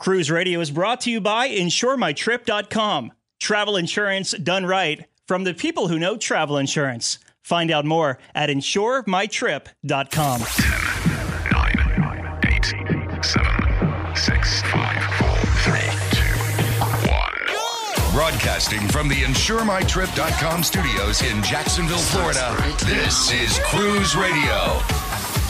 Cruise Radio is brought to you by InsureMyTrip.com. Travel insurance done right from the people who know travel insurance. Find out more at InsureMyTrip.com. 9, 8, 7, 6, 5, 4, 3, 2, 1. Broadcasting from the InsureMyTrip.com studios in Jacksonville, Florida, this is Cruise Radio.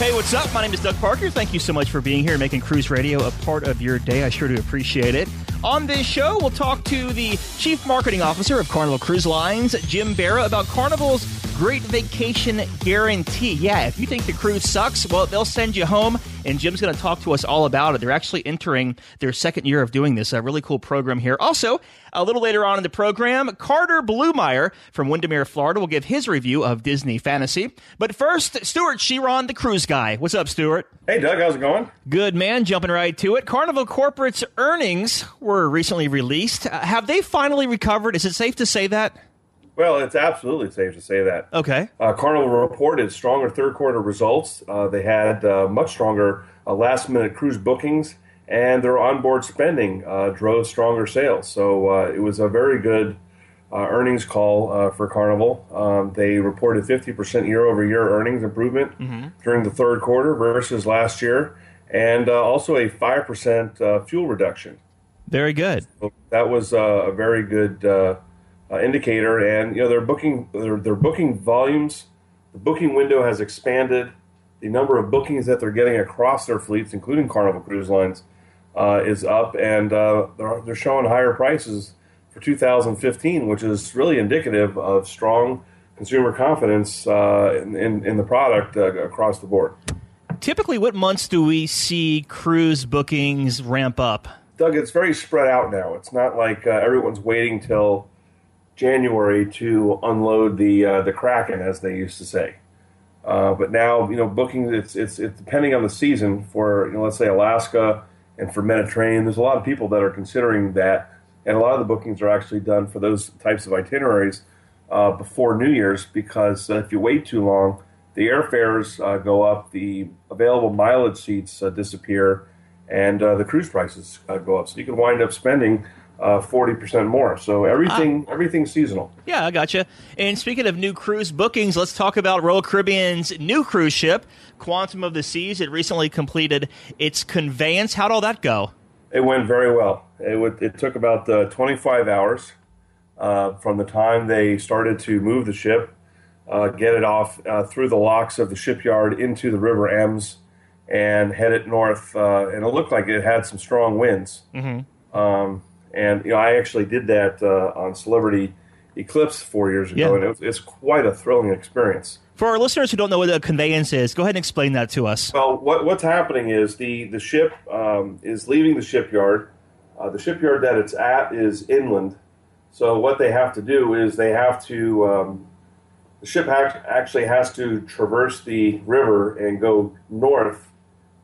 Hey, what's up? My name is Doug Parker. Thank you so much for being here and making Cruise Radio a part of your day. I sure do appreciate it. On this show, we'll talk to the Chief Marketing Officer of Carnival Cruise Lines, Jim Berra, about Carnival's Great Vacation Guarantee. Yeah, if you think the cruise sucks, well, they'll send you home, and Jim's going to talk to us all about it. They're actually entering their second year of doing this. A really cool program here. Also, a little later on in the program, Carter Blumeyer from Windermere, Florida, will give his review of Disney Fantasy. But first, Stewart Chiron, the cruise guy. What's up, Stewart? Hey, Doug, how's it going? Good, man. Jumping right to it. Carnival Corporate's earnings were recently released. Uh, have they finally recovered? Is it safe to say that? Well, it's absolutely safe to say that. Okay. Uh, Carnival reported stronger third quarter results. Uh, they had uh, much stronger uh, last minute cruise bookings, and their onboard spending uh, drove stronger sales. So uh, it was a very good earnings call for Carnival. Um, they reported 50% year over year earnings improvement during the third quarter versus last year, and also a 5% fuel reduction. Very good. So that was a very good uh, indicator, and you know their booking their, their booking volumes, the booking window has expanded. The number of bookings that they're getting across their fleets, including Carnival Cruise Lines, uh, is up, and uh, they're, they're showing higher prices for 2015, which is really indicative of strong consumer confidence uh, in, in, in, the product uh, across the board. Typically, what months do we see cruise bookings ramp up? Doug, it's very spread out now. It's not like uh, everyone's waiting till January to unload the uh, the Kraken, as they used to say. Uh, but now, you know, booking it's, it's it's depending on the season. For you know, let's say Alaska and for Mediterranean, there's a lot of people that are considering that, and a lot of the bookings are actually done for those types of itineraries uh, before New Year's because uh, if you wait too long, the airfares uh, go up, the available mileage seats uh, disappear, and the cruise prices go up. So you can wind up spending forty percent more. So everything Ah. everything's seasonal. Yeah, I gotcha. And speaking of new cruise bookings, let's talk about Royal Caribbean's new cruise ship, Quantum of the Seas. It recently completed its conveyance. How'd all that go? It went very well. It, would, it took about uh, 25 hours uh, from the time they started to move the ship, uh, get it off uh, through the locks of the shipyard into the River Ems, and head it north. Uh, and it looked like it had some strong winds. Mm-hmm. Um, and you know, I actually did that uh, on Celebrity Eclipse four years ago, Yeah. and it was, it's quite a thrilling experience. For our listeners who don't know what a conveyance is, go ahead and explain that to us. Well, what, what's happening is the the ship um, is leaving the shipyard. Uh, the shipyard that it's at is inland. So what they have to do is they have to um, the ship act- actually has to traverse the river and go north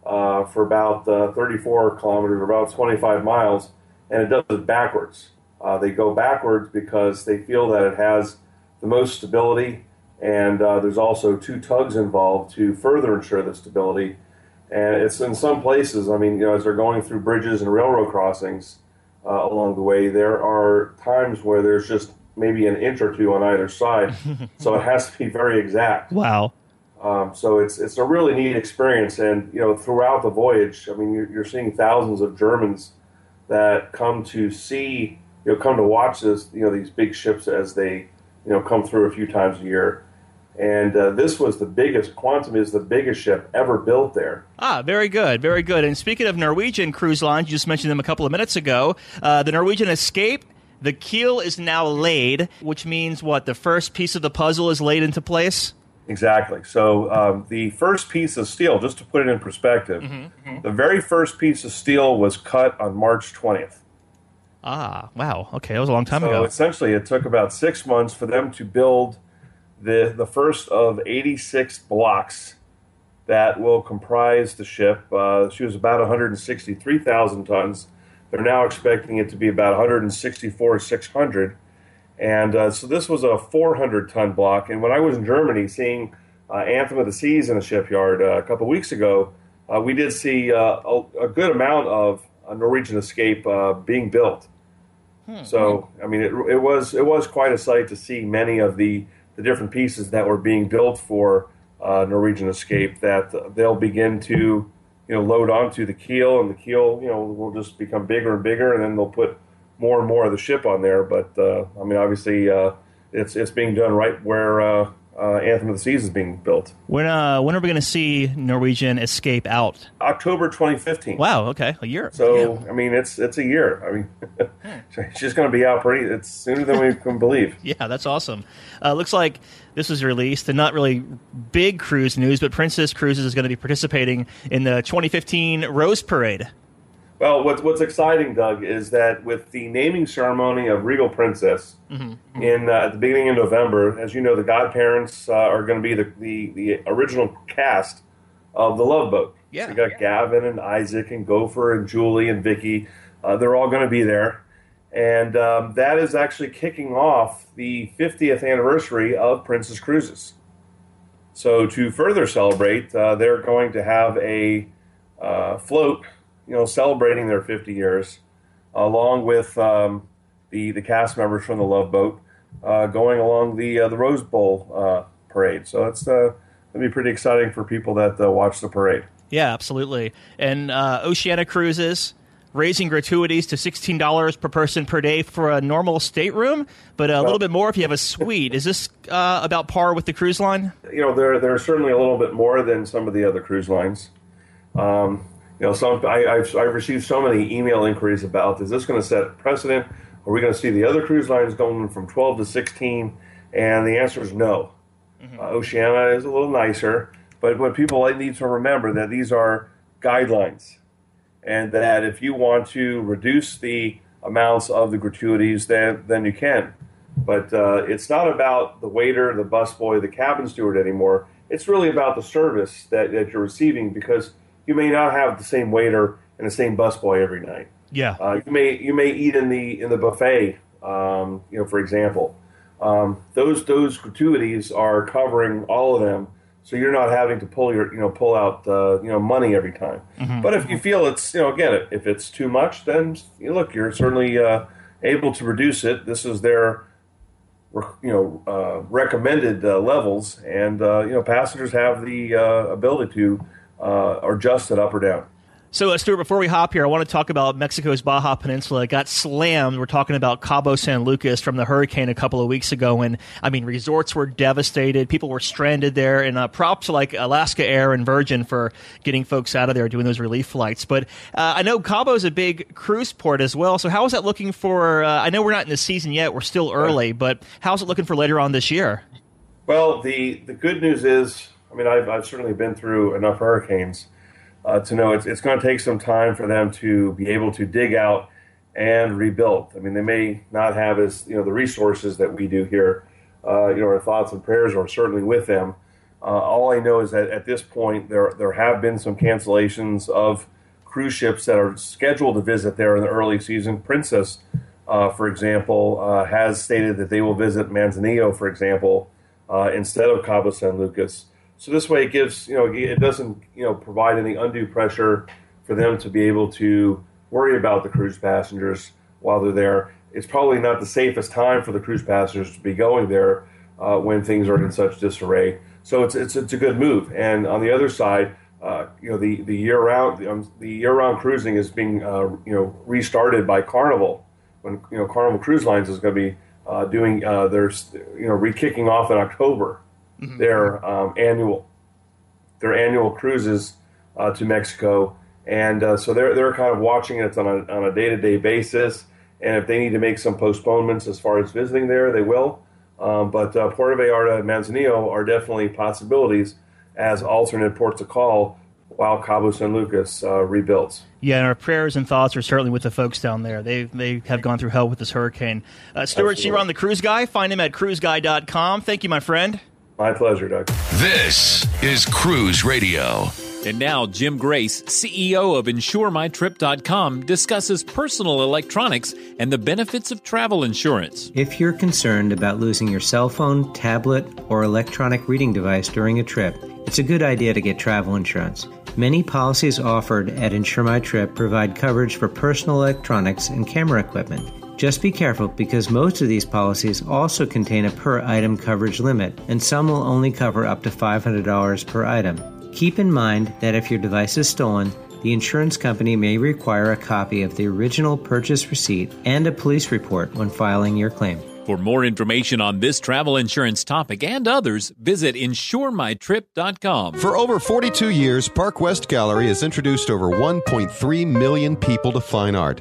uh, for about uh, 34 kilometers, about 25 miles, and it does it backwards. Uh, they go backwards because they feel that it has the most stability, and uh, there's also two tugs involved to further ensure the stability. And it's in some places, I mean, you know, as they're going through bridges and railroad crossings uh, along the way, there are times where there's just maybe an inch or two on either side, so it has to be very exact. Wow. Um, so it's it's a really neat experience, and you know throughout the voyage, I mean you're, you're seeing thousands of Germans that come to see, you know, come to watch this, you know, these big ships as they, you know, come through a few times a year. And uh, this was the biggest. Quantum is the biggest ship ever built there. Ah, very good, very good. And speaking of Norwegian cruise lines, you just mentioned them a couple of minutes ago. Uh, the Norwegian Escape, the keel is now laid, which means what? The first piece of the puzzle is laid into place? Exactly. So um, the first piece of steel, just to put it in perspective, the very first piece of steel was cut on March 20th. Ah, wow. Okay, that was a long time So ago. essentially, it took about six months for them to build the the first of 86 blocks that will comprise the ship. Uh, she was about 163,000 tons. They're now expecting it to be about 164,600. And uh, so this was a 400 ton block. And when I was in Germany seeing uh, Anthem of the Seas in the shipyard uh, a couple weeks ago, uh, we did see uh, a, a good amount of a Norwegian Escape uh, being built. Hmm. So I mean, it, it was it was quite a sight to see many of the the different pieces that were being built for uh, Norwegian Escape that they'll begin to you know load onto the keel, and the keel you know will just become bigger and bigger, and then they'll put more and more of the ship on there. But uh, I mean, obviously, uh, it's it's being done right where uh, uh, Anthem of the Seas is being built. When uh, when are we going to see Norwegian Escape out? October 2015. Wow. Okay, a year. So yeah. I mean, it's it's a year. I mean, she's going to be out pretty. It's sooner than we can believe. yeah, that's awesome. Uh, looks like this was released, and not really big cruise news, but Princess Cruises is going to be participating in the 2015 Rose Parade. Well, what's what's exciting, Doug, is that with the naming ceremony of Regal Princess mm-hmm. in uh, at the beginning of November, as you know, the godparents uh, are going to be the, the, the original cast of the Love Boat. Yeah, so you got yeah. Gavin and Isaac and Gopher and Julie and Vicky. Uh, they're all going to be there, and um, that is actually kicking off the 50th anniversary of Princess Cruises. So to further celebrate, uh, they're going to have a uh, float you know, celebrating their 50 years, along with um, the the cast members from the Love Boat, uh, going along the uh, the Rose Bowl uh, parade. So it's uh, gonna be pretty exciting for people that uh, watch the parade. Yeah, absolutely. And uh, Oceania Cruises raising gratuities to sixteen dollars per person per day for a normal stateroom, but a well, little bit more if you have a suite. Is this uh, about par with the cruise line? You know, they're they're certainly a little bit more than some of the other cruise lines. Um, you know, some I, have I've received so many email inquiries about is this going to set precedent? Are we going to see the other cruise lines going from 12 to 16? And the answer is no. Mm-hmm. Uh, Oceania is a little nicer, but what people need to remember that these are guidelines, and that if you want to reduce the amounts of the gratuities, then then you can. But uh, it's not about the waiter, the busboy, the cabin steward anymore. It's really about the service that, that you're receiving because you may not have the same waiter and the same busboy every night. Yeah, uh, you may you may eat in the in the buffet. Um, you know, for example, um, those those gratuities are covering all of them, so you're not having to pull your you know pull out uh, you know money every time. Mm-hmm. But if you feel it's you know again if it's too much, then you look you're certainly uh, able to reduce it. This is their you know uh, recommended uh, levels, and uh, you know passengers have the ability to uh, or adjust it up or down. So, uh, Stewart, before we hop here, I want to talk about Mexico's Baja Peninsula. It got slammed. We're talking about Cabo San Lucas from the hurricane a couple of weeks ago. And, I mean, resorts were devastated. People were stranded there. And uh, props to, like, Alaska Air and Virgin for getting folks out of there doing those relief flights. But uh, I know Cabo is a big cruise port as well. So, how is that looking for? Uh, I know we're not in the season yet. We're still early. But how's it looking for later on this year? Well, the, the good news is I mean, I've, I've certainly been through enough hurricanes uh, to know it's, it's going to take some time for them to be able to dig out and rebuild. I mean, they may not have as you know the resources that we do here. Uh, you know, our thoughts and prayers are certainly with them. Uh, all I know is that at this point, there there have been some cancellations of cruise ships that are scheduled to visit there in the early season. Princess, uh, for example, uh, has stated that they will visit Manzanillo, for example, uh, instead of Cabo San Lucas. So this way, it gives you know it doesn't you know provide any undue pressure for them to be able to worry about the cruise passengers while they're there. It's probably not the safest time for the cruise passengers to be going there uh, when things are in such disarray. So it's it's it's a good move. And on the other side, uh, you know the the year round um, the year round cruising is being uh, you know restarted by Carnival when you know Carnival Cruise Lines is going to be uh, doing uh, their you know re kicking off in October mm-hmm. their um, annual their annual cruises uh, to Mexico, and uh, so they're they're kind of watching it on a on a day to day basis. And if they need to make some postponements as far as visiting there, they will. Um, but uh, Puerto Vallarta and Manzanillo are definitely possibilities as alternate ports of call while Cabo San Lucas uh, rebuilds. Yeah, and our prayers and thoughts are certainly with the folks down there. They they have gone through hell with this hurricane. Uh, Stewart Chiron, the cruise guy. Find him at cruiseguy.com. Thank you, my friend. My pleasure, Doug. This is Cruise Radio. And now, Jim Grace, CEO of InsureMyTrip.com, discusses personal electronics and the benefits of travel insurance. If you're concerned about losing your cell phone, tablet, or electronic reading device during a trip, it's a good idea to get travel insurance. Many policies offered at Insure My Trip provide coverage for personal electronics and camera equipment. Just be careful because most of these policies also contain a per item coverage limit, and some will only cover up to $500 per item. Keep in mind that if your device is stolen, the insurance company may require a copy of the original purchase receipt and a police report when filing your claim. For more information on this travel insurance topic and others, visit insuremytrip.com. For over 42 years, Park West Gallery has introduced over 1.3 million people to fine art.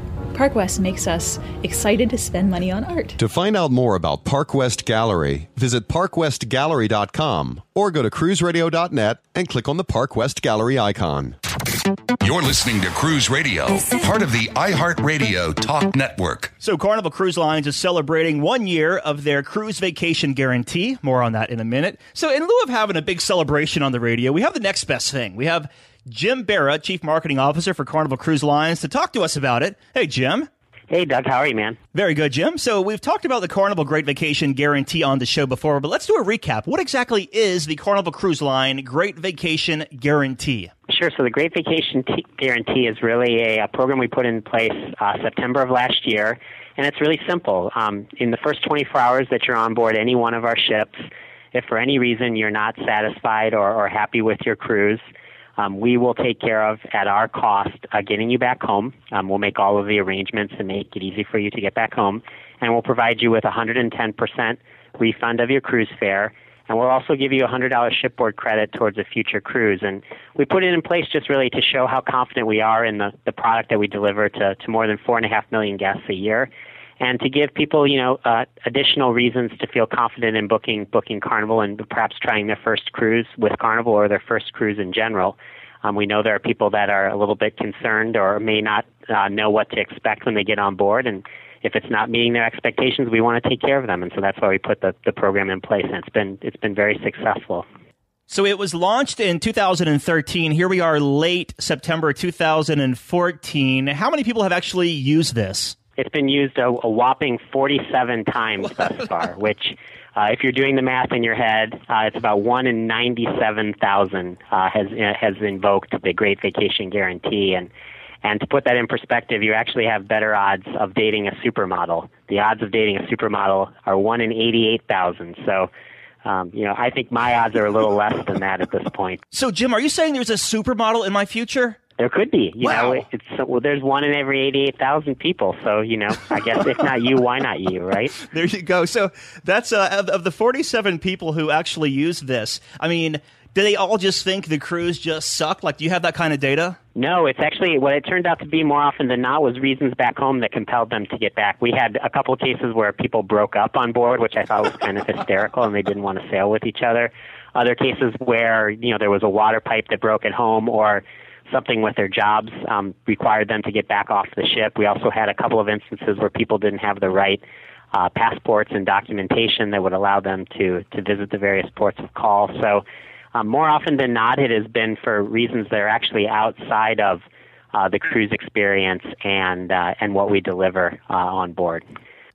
Park West makes us excited to spend money on art. To find out more about Park West Gallery, visit parkwestgallery.com or go to cruiseradio.net and click on the Park West Gallery icon. You're listening to Cruise Radio, part of the iHeartRadio Talk Network. So, Carnival Cruise Lines is celebrating one year of their cruise vacation guarantee. More on that in a minute. So, in lieu of having a big celebration on the radio, we have the next best thing. We have Jim Berra, Chief Marketing Officer for Carnival Cruise Lines, to talk to us about it. Hey, Jim. Hey, Doug. How are you, man? Very good, Jim. So we've talked about the Carnival Great Vacation Guarantee on the show before, but let's do a recap. What exactly is the Carnival Cruise Line Great Vacation Guarantee? Sure. So the Great Vacation T- Guarantee is really a, a, program we put in place uh, September of last year, and it's really simple. Um, in the first 24 hours that you're on board any one of our ships, if for any reason you're not satisfied or, or happy with your cruise, um, we will take care of at our cost uh, getting you back home. Um, we'll make all of the arrangements and make it easy for you to get back home, and we'll provide you with 110% refund of your cruise fare. And we'll also give you a $100 shipboard credit towards a future cruise. And we put it in place just really to show how confident we are in the, the product that we deliver to, to more than 4.5 million guests a year and to give people, you know, uh, additional reasons to feel confident in booking booking Carnival and perhaps trying their first cruise with Carnival or their first cruise in general. Um, we know there are people that are a little bit concerned or may not uh, know what to expect when they get on board, and if it's not meeting their expectations, we want to take care of them, and so that's why we put the, the program in place, and it's been it's been very successful. So it was launched in 2013. Here we are, late September 2014. How many people have actually used this? It's been used a, a whopping 47 times thus far, which, uh, if you're doing the math in your head, uh, it's about one in 97,000 uh, has uh, has invoked the Great Vacation Guarantee, and and to put that in perspective, you actually have better odds of dating a supermodel. The odds of dating a supermodel are one in 88,000. So. Um, you know, I think my odds are a little less than that at this point. So, Jim, are you saying there's a supermodel in my future? There could be. You wow. know, it's well. There's one in every eighty-eight thousand people. So you know, I guess if not you, why not you, right? there you go. So that's uh, of, of the forty-seven people who actually use this. I mean, do they all just think the cruise just sucked? Like, do you have that kind of data? No, it's actually what it turned out to be more often than not was reasons back home that compelled them to get back. We had a couple cases where people broke up on board, which I thought was kind of hysterical, and they didn't want to sail with each other. Other cases where you know there was a water pipe that broke at home, or something with their jobs um, required them to get back off the ship. We also had a couple of instances where people didn't have the right uh, passports and documentation that would allow them to to visit the various ports of call. So, um, more often than not, it has been for reasons that are actually outside of uh, the cruise experience and uh, and what we deliver uh, on board.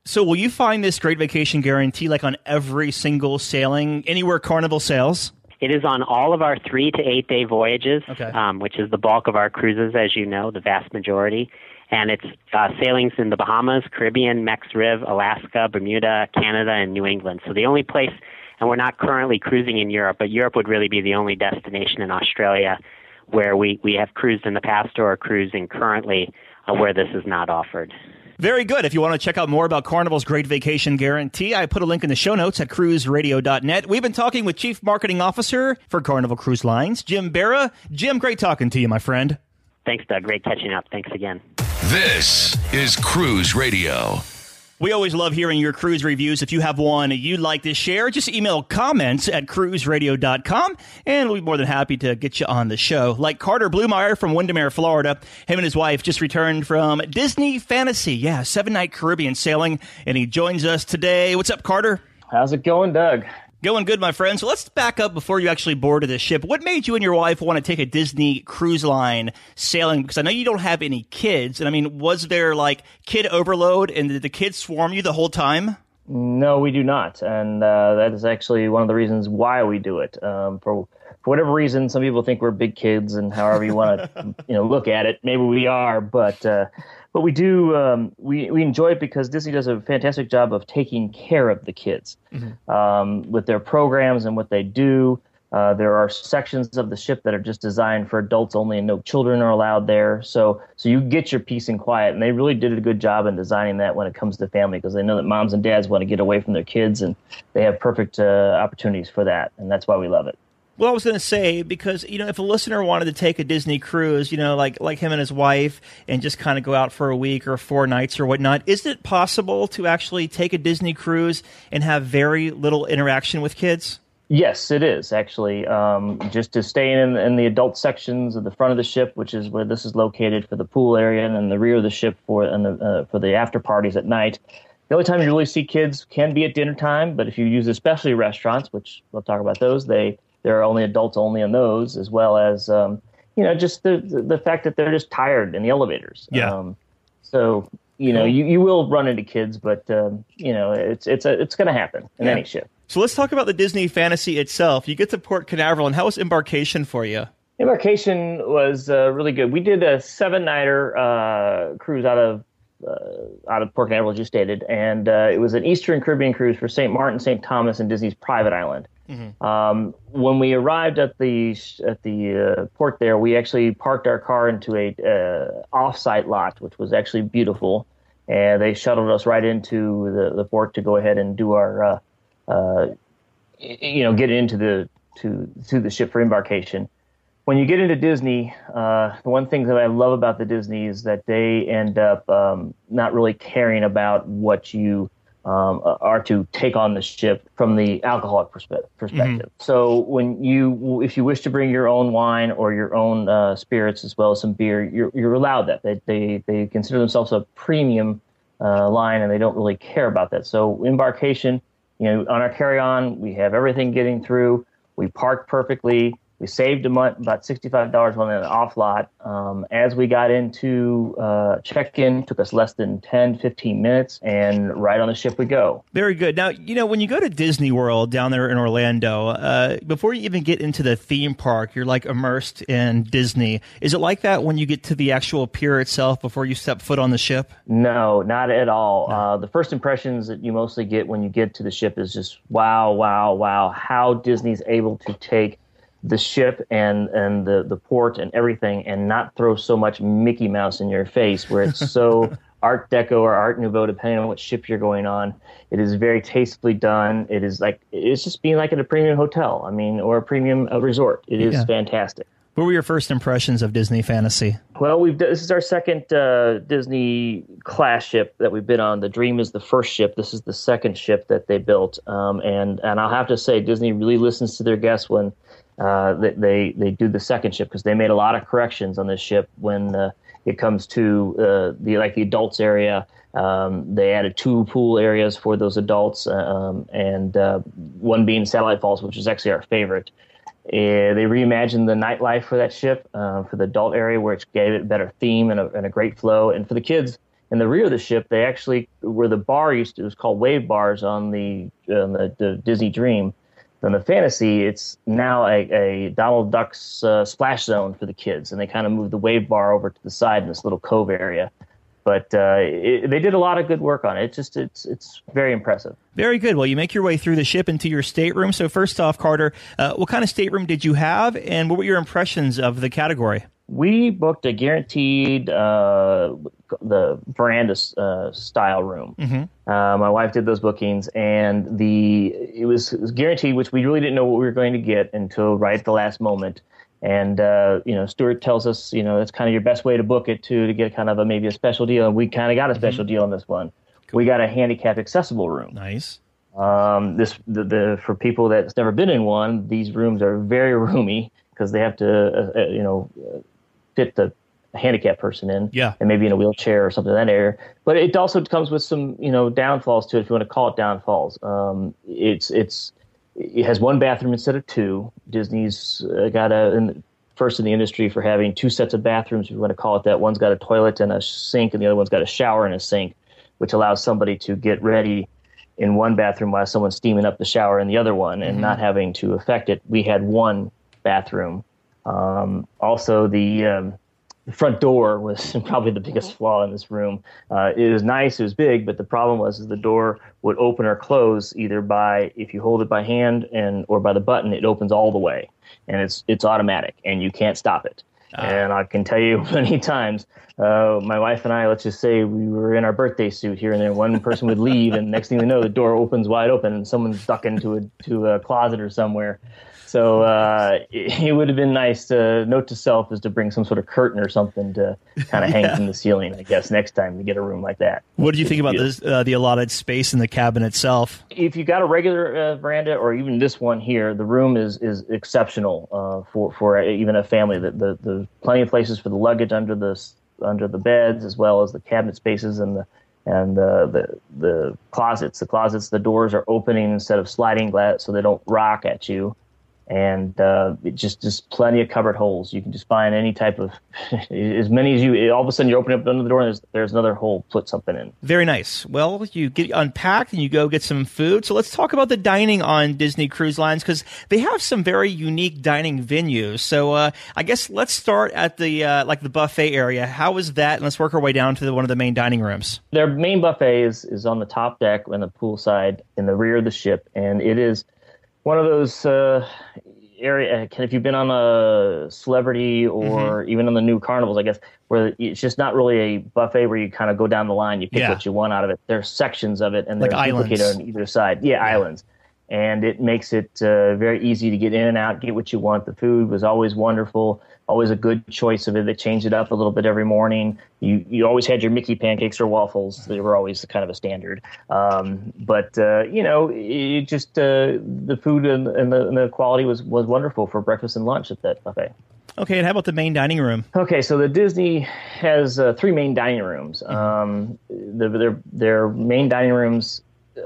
So, will you find this Great Vacation Guarantee like on every single sailing anywhere Carnival sails? It is on all of our three to eight day voyages, okay. um, which is the bulk of our cruises, as you know, the vast majority. And it's uh, sailings in the Bahamas, Caribbean, Mex Riv, Alaska, Bermuda, Canada, and New England. So the only place, and we're not currently cruising in Europe, but Europe would really be the only destination in Australia where we, we have cruised in the past or are cruising currently uh, where this is not offered. Very good. If you want to check out more about Carnival's Great Vacation Guarantee, I put a link in the show notes at cruiseradio.net. We've been talking with Chief Marketing Officer for Carnival Cruise Lines, Jim Berra. Jim, great talking to you, my friend. Thanks, Doug. Great catching up. Thanks again. This is Cruise Radio. We always love hearing your cruise reviews. If you have one you'd like to share, just email comments at cruiseradio.com and we'll be more than happy to get you on the show. Like Carter Blumeyer from Windermere, Florida. Him and his wife just returned from Disney Fantasy. Yeah, seven night Caribbean sailing. And he joins us today. What's up, Carter? How's it going, Doug? Going good, my friend. So let's back up before you actually boarded the ship. What made you and your wife want to take a Disney cruise line sailing? Because I know you don't have any kids. And I mean, was there like kid overload and did the kids swarm you the whole time? No, we do not. And uh, that is actually one of the reasons why we do it. Um, for for whatever reason, some people think we're big kids, and however you want to, you know, look at it, maybe we are. But uh, but we do um, we we enjoy it because Disney does a fantastic job of taking care of the kids mm-hmm. um, with their programs and what they do. Uh, there are sections of the ship that are just designed for adults only, and no children are allowed there. So, so you get your peace and quiet, and they really did a good job in designing that when it comes to family, because they know that moms and dads want to get away from their kids, and they have perfect uh, opportunities for that, and that's why we love it. Well, I was going to say because you know if a listener wanted to take a Disney cruise, you know, like like him and his wife, and just kind of go out for a week or four nights or whatnot, is it possible to actually take a Disney cruise and have very little interaction with kids? Yes, it is actually. Um, just to stay in in the adult sections of the front of the ship, which is where this is located for the pool area, and then the rear of the ship for and the, uh, for the after parties at night. The only time you really see kids can be at dinner time, but if you use especially restaurants, which we'll talk about those, they there are only adults only in those, as well as um, you know just the the fact that they're just tired in the elevators. Yeah. Um, so you know you, you will run into kids, but um, you know it's it's a, it's going to happen in yeah. any ship. So let's talk about the Disney Fantasy itself. You get to Port Canaveral, and how was embarkation for you? Embarkation was uh, really good. We did a seven nighter uh, cruise out of uh, out of Port Canaveral, as you stated, and uh, it was an Eastern Caribbean cruise for St. Martin, St. Thomas, and Disney's private island. Mm-hmm. Um, when we arrived at the at the uh, port there, we actually parked our car into a uh, offsite lot, which was actually beautiful, and they shuttled us right into the, the port to go ahead and do our, uh, uh you know, get into the to to the ship for embarkation. When you get into Disney, uh, the one thing that I love about the Disney is that they end up um, not really caring about what you um, are to take on the ship from the alcoholic perspe- perspective. Mm-hmm. So when you, if you wish to bring your own wine or your own uh, spirits as well as some beer, you're, you're allowed that. They, they, they consider themselves a premium uh, line and they don't really care about that. So embarkation, you know, on our carry-on, we have everything getting through. We park perfectly. We saved a month, about $65 on an off lot. Um, as we got into uh, check in, took us less than 10, 15 minutes, and right on the ship we go. Very good. Now, you know, when you go to Disney World down there in Orlando, uh, before you even get into the theme park, you're like immersed in Disney. Is it like that when you get to the actual pier itself before you step foot on the ship? No, not at all. No. Uh, the first impressions that you mostly get when you get to the ship is just wow, wow, wow, how Disney's able to take the ship and and the the port and everything, and not throw so much Mickey Mouse in your face, where it's so Art Deco or Art Nouveau, depending on what ship you're going on. It is very tastefully done. It is like it's just being like at a premium hotel. I mean, or a premium uh, resort. It is yeah. fantastic. What were your first impressions of Disney Fantasy? Well, we've this is our second uh, Disney class ship that we've been on. The Dream is the first ship. This is the second ship that they built, um, and and I'll have to say Disney really listens to their guests when uh, they they do the second ship because they made a lot of corrections on this ship when uh, it comes to uh, the like the adults area. Um, they added two pool areas for those adults, um, and uh, one being Satellite Falls, which is actually our favorite. They reimagined the nightlife for that ship uh, for the adult area, which gave it better theme and a, and a great flow. And for the kids, in the rear of the ship, they actually where the bar used to it was called wave bars on the on the, the Disney Dream in the fantasy, it's now a, a Donald Duck's uh, splash zone for the kids, and they kind of moved the wave bar over to the side in this little cove area. But uh, it, they did a lot of good work on it. It's just it's it's very impressive. Very good. Well, you make your way through the ship into your stateroom. So first off, Carter, uh, what kind of stateroom did you have, and what were your impressions of the category? We booked a guaranteed uh, the veranda uh, style room. Mm-hmm. Uh, my wife did those bookings, and the it was, it was, guaranteed, which we really didn't know what we were going to get until right at the last moment. And uh, you know, Stewart tells us, you know, that's kind of your best way to book it too, to get kind of a maybe a special deal. And we kind of got a mm-hmm. special mm-hmm. deal on this one. Cool. We got a handicap accessible room. Nice. Um, this the, the for people that's never been in one, these rooms are very roomy because they have to, uh, uh, you know fit the handicapped person in, yeah, and maybe in a wheelchair or something in that area. But it also comes with some, you know, downfalls to it, if you want to call it downfalls. Um, it's it's it has one bathroom instead of two. Disney's uh, got a in, first in the industry for having two sets of bathrooms. If you want to call it that, one's got a toilet and a sink, and the other one's got a shower and a sink, which allows somebody to get ready in one bathroom while someone's steaming up the shower in the other one, and Mm-hmm. not having to affect it. We had one bathroom. Um, also, the um, the front door was probably the biggest flaw in this room. Uh, it was nice, it was big, but the problem was is the door would open or close either by if you hold it by hand and or by the button, it opens all the way, and it's it's automatic, and you can't stop it. And I can tell you many times, uh, my wife and I, let's just say we were in our birthday suit here and there. One person would leave, and next thing we know, the door opens wide open, and someone's ducking into a to a closet or somewhere. So uh, it, it would have been nice to note to self is to bring some sort of curtain or something to kind of hang Yeah. from the ceiling. I guess next time we get a room like that. What do you think about this, uh, the allotted space in the cabin itself? If you got a regular uh, veranda or even this one here, the room is is exceptional uh, for for even a family. The, the the plenty of places for the luggage under the under the beds as well as the cabinet spaces and the and the the, the closets. The closets, the doors are opening instead of sliding glass, so they don't rock at you. And uh, it just just plenty of cupboard holes. You can just find any type of as many as you. All of a sudden, you open up another door and there's there's another hole. Put something in. Very nice. Well, you get unpacked and you go get some food. So let's talk about the dining on Disney Cruise Lines because they have some very unique dining venues. So uh, I guess let's start at the uh, like the buffet area. How is that? And let's work our way down to the, one of the main dining rooms. Their main buffet is, is on the top deck and the pool side in the rear of the ship, and it is one of those uh, area. If you've been on a celebrity or even on the new carnivals, I guess, where it's just not really a buffet where you kind of go down the line, you pick Yeah. what you want out of it. There's sections of it, and Like they're islands. duplicated on either side. Yeah, islands. And it makes it uh, very easy to get in and out, get what you want. The food was always wonderful, always a good choice of it. They changed it up a little bit every morning. You you always had your Mickey pancakes or waffles. They were always kind of a standard. Um, but uh, you know, it just uh, the food and, and, the, and the quality was was wonderful for breakfast and lunch at that buffet. Okay, and how about the main dining room? Okay, so the Disney has uh, three main dining rooms. Um, the, their their main dining rooms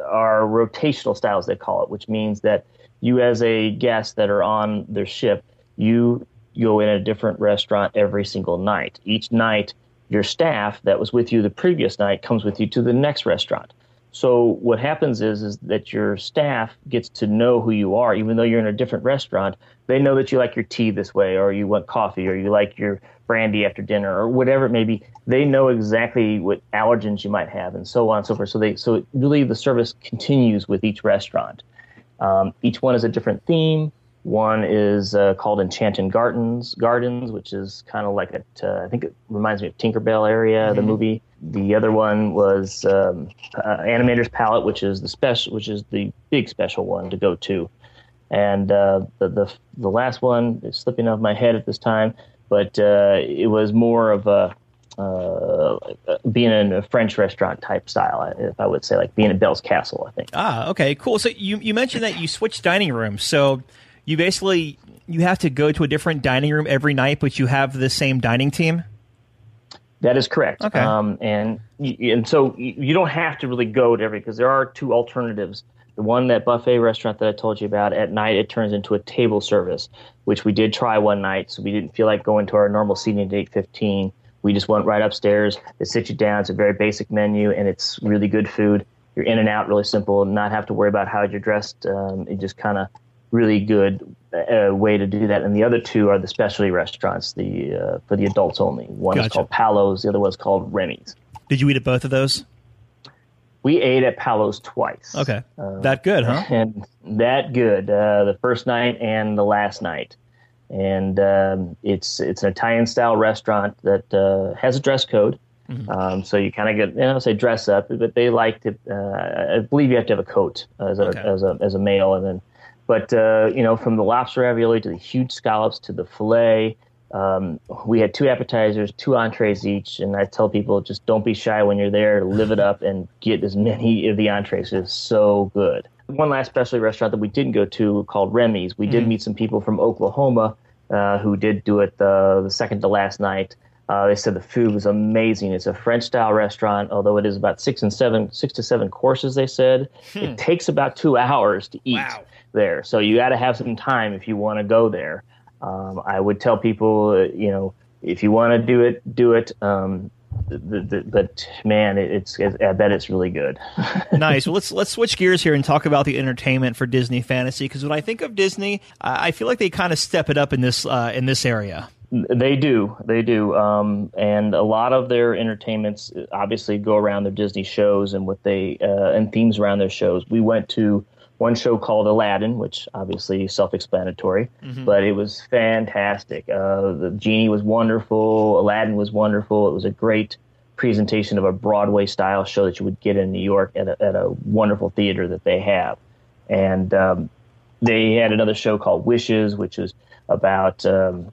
are rotational styles, they call it, which means that you, as a guest that are on their ship, you go in a different restaurant every single night. Each night, your staff that was with you the previous night comes with you to the next restaurant. So what happens is is that your staff gets to know who you are, even though you're in a different restaurant. They know that you like your tea this way, or you want coffee, or you like your brandy after dinner, or whatever it may be. They know exactly what allergens you might have, and so on and so forth. So they so really the service continues with each restaurant. Um, each one is a different theme. One is uh, called Enchanted Gardens, Gardens, which is kind of like a, uh, I think it reminds me of Tinkerbell area, the Mhm. movie. The other one was um, uh, Animator's Palette, which is the special, which is the big special one to go to. And uh, the, the the last one is slipping off my head at this time, but uh, it was more of a uh, being in a French restaurant type style, if I would say, like being at Belle's Castle, I think. Ah, okay, cool. So you you mentioned that you switched dining rooms. So you basically you have to go to a different dining room every night, but you have the same dining team. That is correct. Okay. Um, and and so you don't have to really go to every because there are two alternatives. The one that buffet restaurant that I told you about at night it turns into a table service, which we did try one night. So we didn't feel like going to our normal seating at eight fifteen. We just went right upstairs. They sit you down. It's a very basic menu and it's really good food. You're in and out, really simple. Not have to worry about how you're dressed. Um, it just kind of really good uh, way to do that. And the other two are the specialty restaurants, the uh, for the adults only. One is called Palos, the other one's called Remy's. Did you eat at both of those? We ate at Palos twice. Okay, Uh, that good, huh? And that good. Uh, the first night and the last night. And um, it's it's an Italian style restaurant that uh, has a dress code. Um, so you kind of get, you know, say dress up, but they like to. Uh, I believe you have to have a coat as a Okay. as a as a male, and then, but uh, you know, from the lobster ravioli to the huge scallops to the fillet, um, we had two appetizers, two entrees each, and I tell people just don't be shy when you're there, live it up and get as many of the entrees. It's so good. One last specialty restaurant that we didn't go to called Remy's. We did Mhm. meet some people from Oklahoma uh, who did do it the, the second to last night. Uh, they said the food was amazing. It's a French style restaurant, although it is about six and seven, six to seven courses. They said Hmm. it takes about two hours to eat. There. So you got to have some time if you want to go there. Um, I would tell people, uh, you know, if you want to do it, do it. Um, the, the, but man, it, it's I bet it's really good. nice. Well, let's let's switch gears here and talk about the entertainment for Disney Fantasy because when I think of Disney, I feel like they kind of step it up in this uh, in this area. They do, they do, um, and a lot of their entertainments obviously go around their Disney shows and what they uh, and themes around their shows. We went to one show called Aladdin, which obviously self-explanatory, mm-hmm. but it was fantastic. Uh, the genie was wonderful. Aladdin was wonderful. It was a great presentation of a Broadway style show that you would get in New York at a, at a wonderful theater that they have. And um, they had another show called Wishes, which was about um,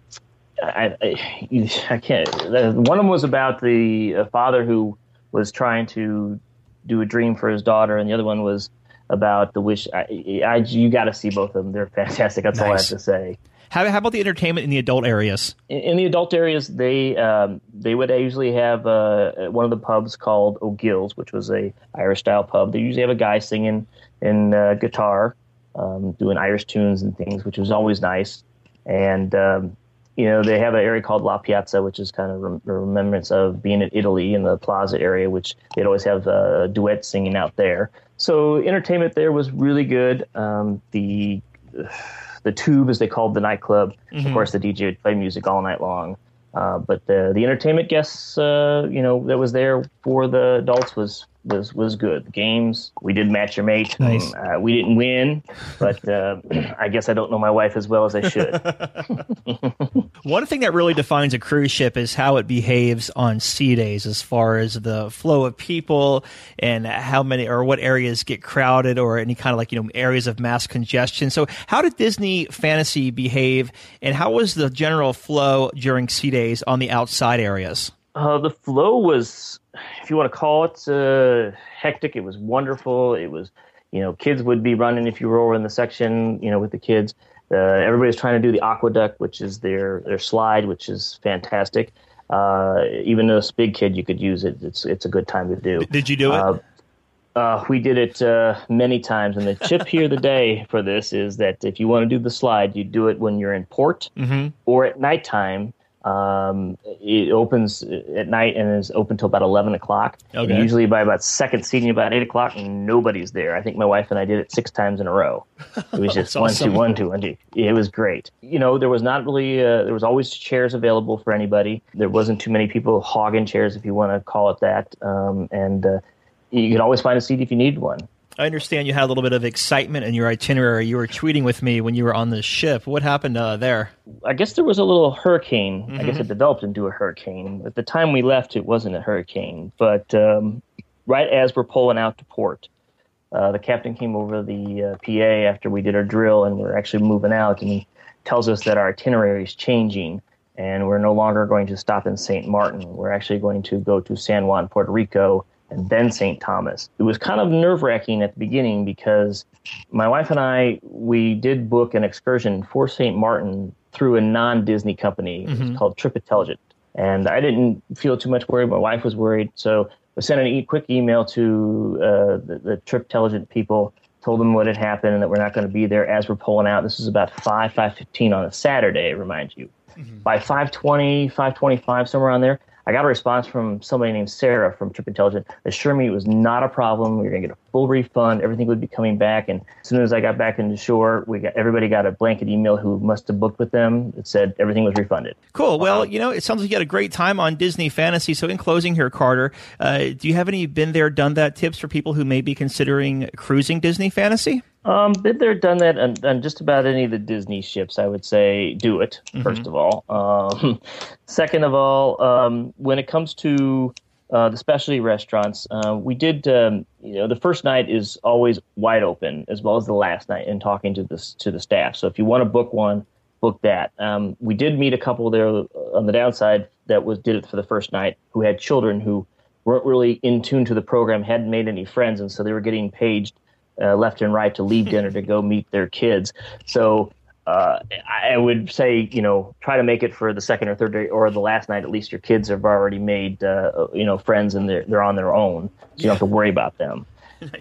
I, I, I, can't. One of them was about the father who was trying to do a dream for his daughter, and the other one was about the wish. I, I you got to see both of them. They're fantastic. That's nice. all I have to say. How, how about the entertainment in the adult areas? In, in the adult areas, they um, they would usually have uh, one of the pubs called O'Gill's, which was a Irish style pub. They usually have a guy singing in uh, guitar, um, doing Irish tunes and things, which was always nice. And um, you know, they have an area called La Piazza, which is kind of a remembrance of being in Italy in the Plaza area, which they'd always have uh, duets singing out there. So entertainment there was really good. Um, the the Tube, as they called the nightclub, mm-hmm. of course, the DJ would play music all night long. Uh, but the the entertainment guests, uh, you know, that was there for the adults was was was good. The games we did match your mate. Nice. Uh, we didn't win, but uh, I guess I don't know my wife as well as I should. One thing that really defines a cruise ship is how it behaves on sea days, as far as the flow of people and how many or what areas get crowded or any kind of like you know areas of mass congestion. So, how did Disney Fantasy behave, and how was the general flow during sea days on the outside areas? Uh, the flow was if you want to call it uh, hectic, it was wonderful. It was, you know, kids would be running if you were over in the section, you know, with the kids. Uh, everybody's trying to do the AquaDuck, which is their their slide, which is fantastic. Uh, even this big kid, you could use it. It's it's a good time to do. Did you do it? Uh, uh, we did it uh, many times, and the chip here today for this is that if you want to do the slide, you do it when you're in port mm-hmm. or at nighttime um, it opens at night and is open till about eleven o'clock. Okay. And usually by about second seating, about eight o'clock, nobody's there. I think my wife and I did it six times in a row. It was just one, awesome. two, one, two, one, two. It was great. You know, there was not really uh, there was always chairs available for anybody. There wasn't too many people hogging chairs, if you want to call it that. Um, and uh, you could always find a seat if you needed one. I understand you had a little bit of excitement in your itinerary. You were tweeting with me when you were on the ship. What happened uh, there? I guess there was a little hurricane. Mm-hmm. I guess mm-hmm. it developed into a hurricane. At the time we left, it wasn't a hurricane. But um, right as we're pulling out to port, uh, the captain came over the uh, PA after we did our drill and we're actually moving out, and he tells us that our itinerary is changing and we're no longer going to stop in St. Martin. We're actually going to go to San Juan, Puerto Rico and then St. Thomas. It was kind of nerve wracking at the beginning because my wife and I, we did book an excursion for St. Martin through a non Disney company. Mm-hmm. Called Trip Intelligent. And I didn't feel too much worried. My wife was worried. So I sent a quick email to uh, the, the Trip Intelligent people, told them what had happened and that we're not going to be there as we're pulling out. This was about 5, 5.15 on a Saturday, remind you. Mm-hmm. By 5.20, 5.25, somewhere on there, I got a response from somebody named Sarah from Trip Intelligent assuring me it was not a problem. We were going to get a full refund. Everything would be coming back. And as soon as I got back into shore, we got everybody got a blanket email who must have booked with them. that said everything was refunded. Cool. Well, um, you know, it sounds like you had a great time on Disney Fantasy. So, in closing here, Carter, uh, do you have any been there, done that tips for people who may be considering cruising Disney Fantasy? Um, been there, done that, and, and just about any of the Disney ships. I would say do it mm-hmm. first of all. Um, second of all, um, when it comes to uh, the specialty restaurants, uh, we did. Um, you know, the first night is always wide open, as well as the last night, and talking to the to the staff. So if you want to book one, book that. Um, we did meet a couple there on the downside that was did it for the first night who had children who weren't really in tune to the program, hadn't made any friends, and so they were getting paged uh, left and right to leave dinner to go meet their kids. So uh, I would say, you know, try to make it for the second or third day or the last night. At least your kids have already made, uh, you know, friends and they're, they're on their own. So you don't have to worry about them.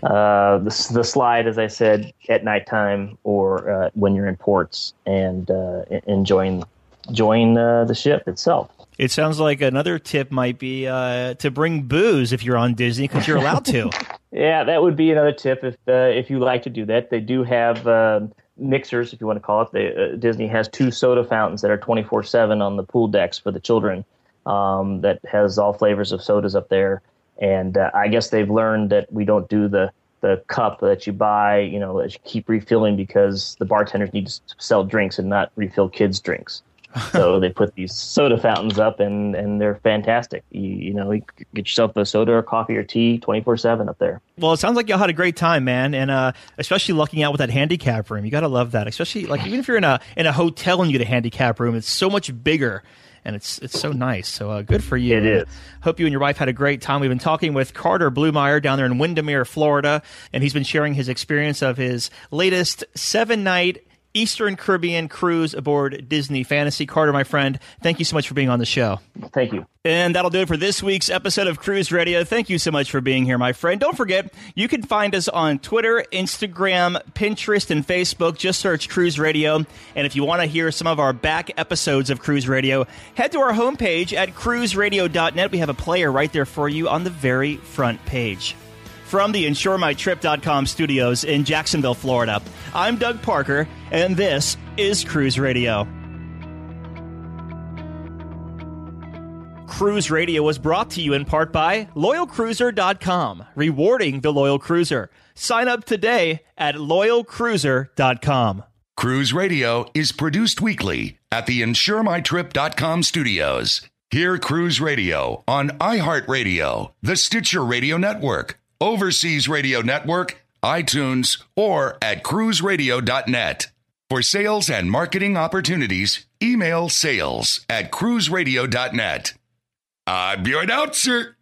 uh, the, the slide, as I said, at nighttime or uh, when you're in ports and uh, enjoying enjoying uh, the ship itself. It sounds like another tip might be uh, to bring booze if you're on Disney because you're allowed to. yeah, that would be another tip if uh, if you like to do that. They do have um, mixers, if you want to call it. They, uh, Disney has two soda fountains that are 24 seven on the pool decks for the children. Um, that has all flavors of sodas up there, and uh, I guess they've learned that we don't do the the cup that you buy, you know, that you keep refilling because the bartenders need to sell drinks and not refill kids' drinks so they put these soda fountains up, and and they're fantastic. You, you know, you get yourself a soda or coffee or tea twenty four seven up there. Well, it sounds like y'all had a great time, man, and uh, especially lucking out with that handicap room. You got to love that, especially like even if you're in a in a hotel and you get a handicap room, it's so much bigger and it's it's so nice. So uh, good for you. It is. Hope you and your wife had a great time. We've been talking with Carter Blumeyer down there in Windermere, Florida, and he's been sharing his experience of his latest seven night Eastern Caribbean cruise aboard Disney Fantasy. Carter, my friend, thank you so much for being on the show. Thank you. And that'll do it for this week's episode of Cruise Radio. Thank you so much for being here, my friend. Don't forget, you can find us on Twitter, Instagram, Pinterest, and Facebook. Just search Cruise Radio. And if you want to hear some of our back episodes of Cruise Radio, head to our homepage at cruiseradio.net. We have a player right there for you on the very front page. From the InsureMyTrip.com studios in Jacksonville, Florida, I'm Doug Parker, and this is Cruise Radio. Cruise Radio was brought to you in part by LoyalCruiser.com, rewarding the loyal cruiser. Sign up today at LoyalCruiser.com. Cruise Radio is produced weekly at the InsureMyTrip.com studios. Hear Cruise Radio on iHeartRadio, the Stitcher Radio Network, Overseas Radio Network, iTunes, or at cruiseradio.net. For sales and marketing opportunities, email sales at cruiseradio.net. I'm your announcer,